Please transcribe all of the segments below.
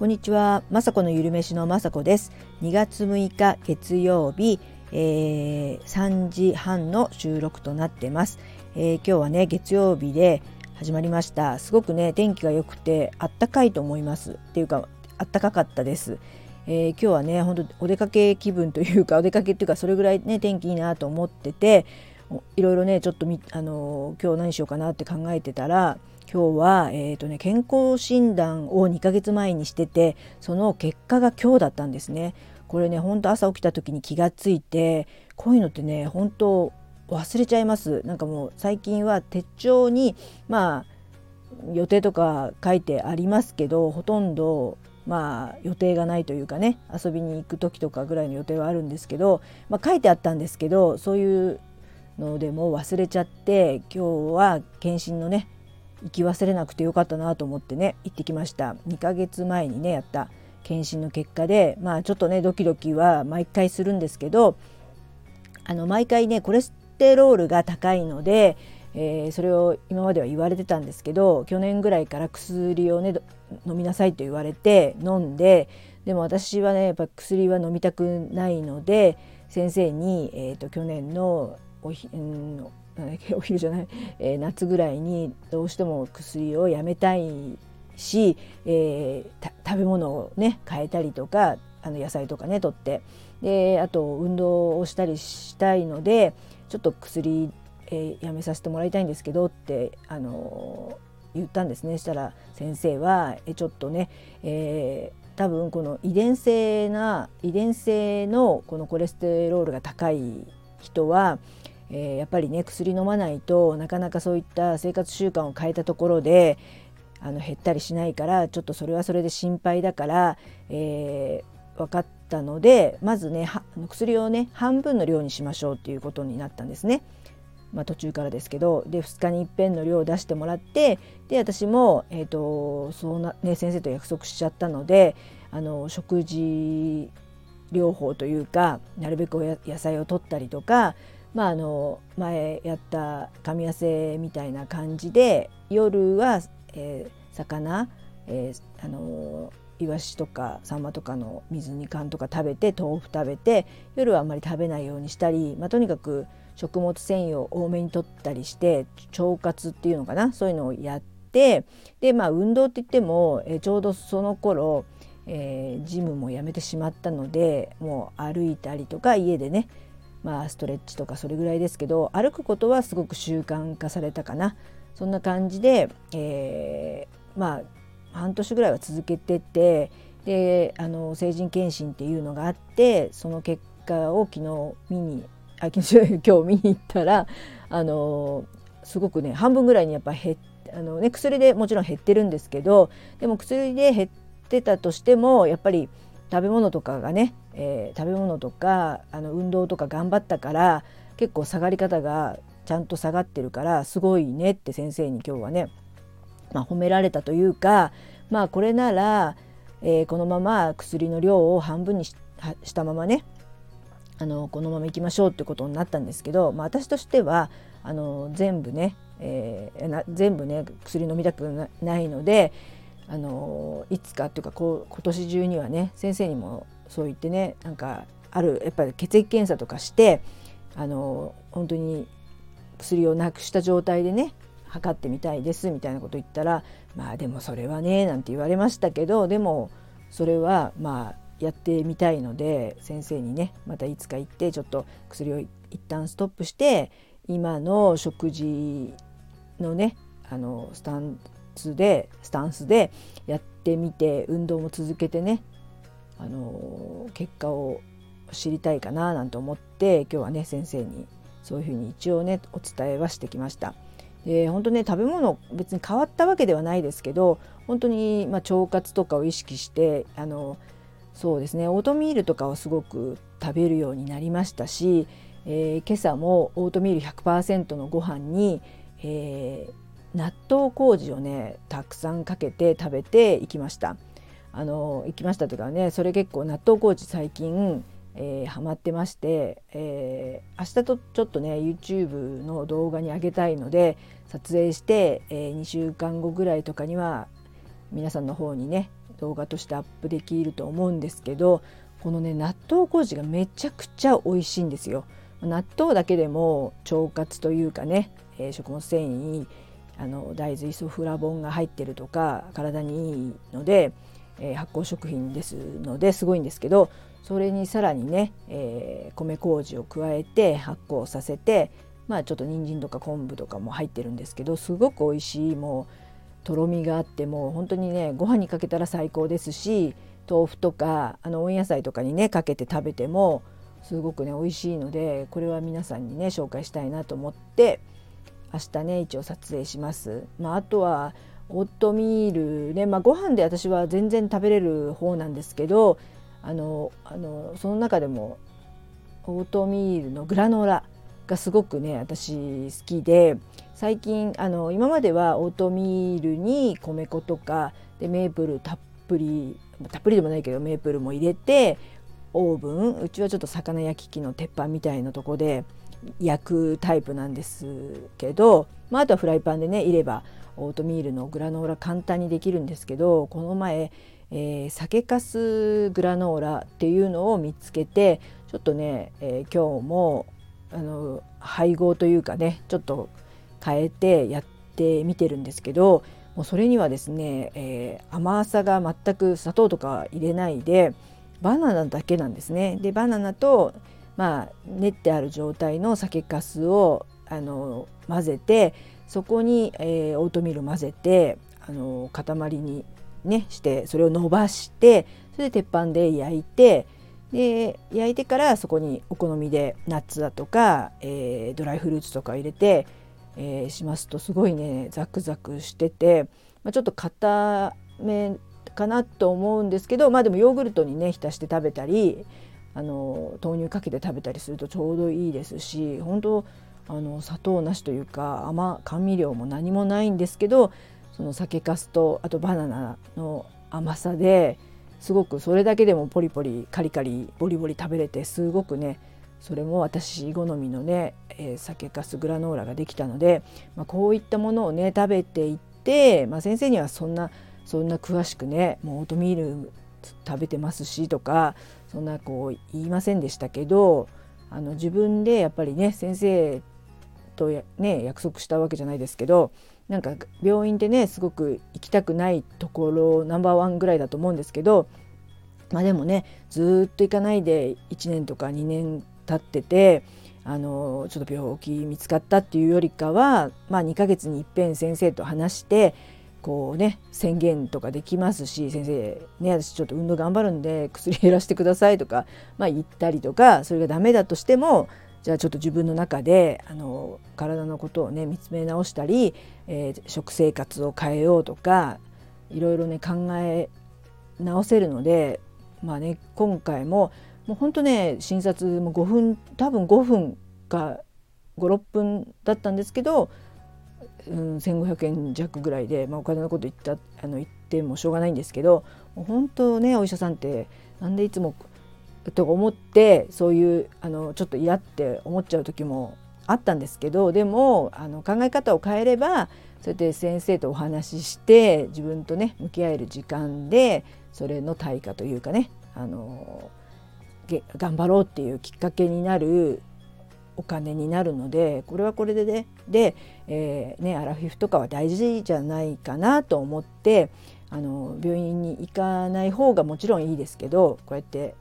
こんにちは、まさこのゆるめしのまさこです。2月6日月曜日、えー、3時半の収録となってます、えー、今日はね月曜日で始まりました。すごくね天気が良くてあったかいと思います。っていうかあったかかったです。えー、今日はね本当お出かけ気分というかお出かけっていうかそれぐらいね天気いいなと思ってていろいろねちょっとみあの今日何しようかなって考えてたら今日は、えーとね、健康診断を2ヶ月前にしててその結果が今日だったんですね。これねほんと朝起きた時に気がついてこういうのってね本当忘れちゃいますなんかもう最近は手帳にまあ予定とか書いてありますけどほとんどまあ予定がないというかね遊びに行く時とかぐらいの予定はあるんですけど、まあ、書いてあったんですけどそういうのでも忘れちゃって今日は検診のね行き忘れなくてよかったなと思ってね行ってきました。2ヶ月前にねやった。検診の結果でまあちょっとねドキドキは毎回するんですけどあの毎回ねコレステロールが高いので、えー、それを今までは言われてたんですけど去年ぐらいから薬をね飲みなさいと言われて飲んででも私はねやっぱ薬は飲みたくないので先生に、えーと、去年のおひ、うん、お昼じゃない、えー、夏ぐらいにどうしても薬をやめたいし、えー、食べ物をね変えたりとかあの野菜とかね取って。であと運動をしたりしたいのでちょっと薬、えー、やめさせてもらいたいんですけどってあの言ったんですね。したら先生はえちょっとね、えー、多分この遺伝性な遺伝性のこのコレステロールが高い人はえー、やっぱりね薬飲まないとなかなかそういった生活習慣を変えたところであの減ったりしないからちょっとそれはそれで心配だから、えー、分かったのでまずね薬をね半分の量にしましょうっていうことになったんですね。まあ、途中からですけどで2日にいっぺんの量を出してもらってで私も、えーとそうなね、先生と約束しちゃったのであの食事療法というかなるべく野菜を取ったりとかまあ、あの前やった噛み合わせみたいな感じで夜は、えー、魚、えー、あのイワシとかサンマとかの水煮缶とか食べて豆腐食べて夜はあんまり食べないようにしたり、まあ、とにかく食物繊維を多めにとったりして腸活っていうのかなそういうのをやってでまあ運動って言っても、えー、ちょうどその頃、えー、ジムもやめてしまったのでもう歩いたりとか家でねまあストレッチとかそれぐらいですけど歩くことはすごく習慣化されたかな。そんな感じで、えー、まあ半年ぐらいは続けててであの成人検診っていうのがあってその結果を昨日見にあ昨日今日見に行ったらあのすごくね半分ぐらいにやっぱ減あの、ね、薬でもちろん減ってるんですけどでも薬で減ってたとしてもやっぱり食べ物とかがね、えー、食べ物とかあの運動とか頑張ったから結構下がり方がちゃんと下がってるからすごいねって先生に今日はね、まあ、褒められたというかまあこれなら、えー、このまま薬の量を半分にしたままねあのこのままいきましょうってことになったんですけど、まあ、私としてはあの全部ね、えー、全部ね薬飲みたくないのであのいつかっていうかこう今年中にはね先生にもそう言ってねなんかあるやっぱり血液検査とかしてあの本当に薬をなくした状態でね測ってみたいですみたいなこと言ったらまあでもそれはねなんて言われましたけどでもそれはまあやってみたいので先生にねまたいつか行ってちょっと薬を一旦ストップして今の食事のねあのスタンスでスタンスでやってみて運動も続けてねあの結果を知りたいかななんて思って今日はね先生にそういうふうに一応ねお伝えはしてきました。で本当ね食べ物別に変わったわけではないですけど本当にまあ腸活とかを意識してあのそうですねオートミールとかをすごく食べるようになりましたし、えー、今朝もオートミール100%のご飯に、えー、納豆麹をねたくさんかけて食べていきましたあの行きましたとかねそれ結構納豆麹最近、えー、ハマってまして、えー、明日とちょっとね YouTube の動画に上げたいので撮影して、えー、2週間後ぐらいとかには皆さんの方にね動画としてアップできると思うんですけどこのね納豆麹がめちゃくちゃ美味しいんですよ。納豆だけでも腸活というかね、えー、食物繊維あの大豆イソフラボンが入ってるとか体にいいので、えー、発酵食品ですのですごいんですけどそれにさらにね、えー、米麹を加えて発酵させてまあちょっと人参とか昆布とかも入ってるんですけどすごく美味しいもうとろみがあってもう本当にねご飯にかけたら最高ですし豆腐とかあの温野菜とかにねかけて食べてもすごくね美味しいのでこれは皆さんにね紹介したいなと思って明日ね一応撮影します。まあ、あとはオートミールね、まあ、ご飯で私は全然食べれる方なんですけどあのあのその中でもオートミールのグラノーラがすごくね私好きで最近あの今まではオートミールに米粉とかでメープルたっぷりたっぷりでもないけどメープルも入れてオーブンうちはちょっと魚焼き器の鉄板みたいなとこで焼くタイプなんですけど、まあ、あとはフライパンでねいればオートミールのグラノーラ簡単にできるんですけどこの前、えー、酒かすグラノーラっていうのを見つけてちょっとね、えー、今日もあの配合というかねちょっと変えてやってみてるんですけどもうそれにはですね、えー、甘さが全く砂糖とか入れないでバナナだけなんですね。でバナナとまあ練ってある状態の酒粕をあの混ぜてそこに、えー、オートミール混ぜてあの塊にねしてそれを伸ばしてそれで鉄板で焼いてで焼いてからそこにお好みでナッツだとか、えー、ドライフルーツとか入れて、えー、しますとすごいねザクザクしてて、まあ、ちょっと硬めかなと思うんですけどまあでもヨーグルトにね浸して食べたりあの豆乳かけて食べたりするとちょうどいいですし本当あの砂糖なしというか甘甘味料も何もないんですけどその酒粕とあとバナナの甘さですごくそれだけでもポリポリカリカリボリボリ食べれてすごくねそれも私好みのね、えー、酒粕グラノーラができたので、まあ、こういったものをね食べていって、まあ、先生にはそんなそんな詳しくねもうオートミール食べてますしとかそんなこう言いませんでしたけどあの自分でやっぱりね先生とね約束したわけじゃないですけどなんか病院でねすごく行きたくないところナンバーワンぐらいだと思うんですけどまあでもねずっと行かないで1年とか2年経っててあのちょっと病気見つかったっていうよりかは、まあ、2ヶ月にいっぺん先生と話してこうね宣言とかできますし先生ね私ちょっと運動頑張るんで薬減らしてくださいとか、まあ、言ったりとかそれがダメだとしてもじゃあちょっと自分の中であの体のことをね見つめ直したり、えー、食生活を変えようとかいろいろね考え直せるのでまあね今回ももうほんとね診察も5分多分5分か56分だったんですけど、うん、1,500円弱ぐらいで、まあ、お金のこと言ったあの言ってもしょうがないんですけど本当ねお医者さんってなんでいつもと思ってそういうあのちょっと嫌って思っちゃう時もあったんですけどでもあの考え方を変えればそうやって先生とお話しして自分とね向き合える時間でそれの対価というかねあの頑張ろうっていうきっかけになるお金になるのでこれはこれでねで、えー、ね、アラフィフとかは大事じゃないかなと思ってあの病院に行かない方がもちろんいいですけどこうやって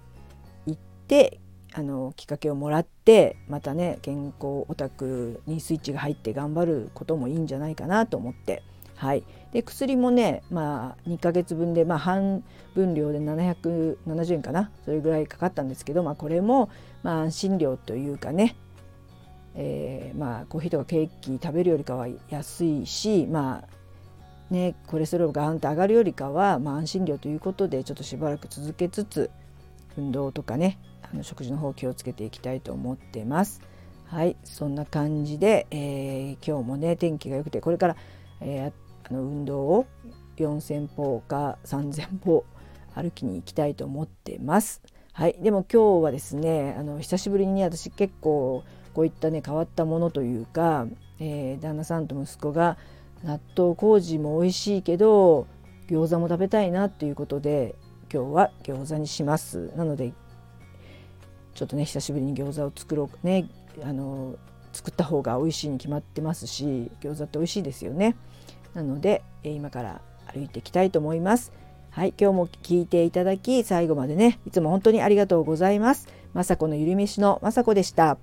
行ってあのきっかけをもらってまたね健康オタクにスイッチが入って頑張ることもいいんじゃないかなと思って。はい、で薬もね、まあ、2ヶ月分で、まあ、半分量で770円かな？それぐらいかかったんですけど、まあ、これも、まあ、安心料というかね、えー、まあ、コーヒーとかケーキ食べるよりかは安いし、まあね、コレステロールがガーンと上がるよりかは、まあ、安心料ということでちょっとしばらく続けつつ運動とかねあの食事の方気をつけていきたいと思ってます。はいそんな感じで、えー、今日もね天気が良くてこれから、えー、あの運動を4,000歩か3,000歩歩きに行きたいと思ってます。はい、でも今日はですねあの久しぶりに私結構こういったね変わったものというか、えー、旦那さんと息子が納豆麹も美味しいけど餃子も食べたいなっていうことで今日は餃子にします。なのでちょっとね久しぶりに餃子を作ろうね。あの作った方が美味しいに決まってますし餃子って美味しいですよね。なので今から歩いていきたいと思います。はい今日も聞いていただき最後までねいつも本当にありがとうございます。雅子のゆりめしの雅子でした。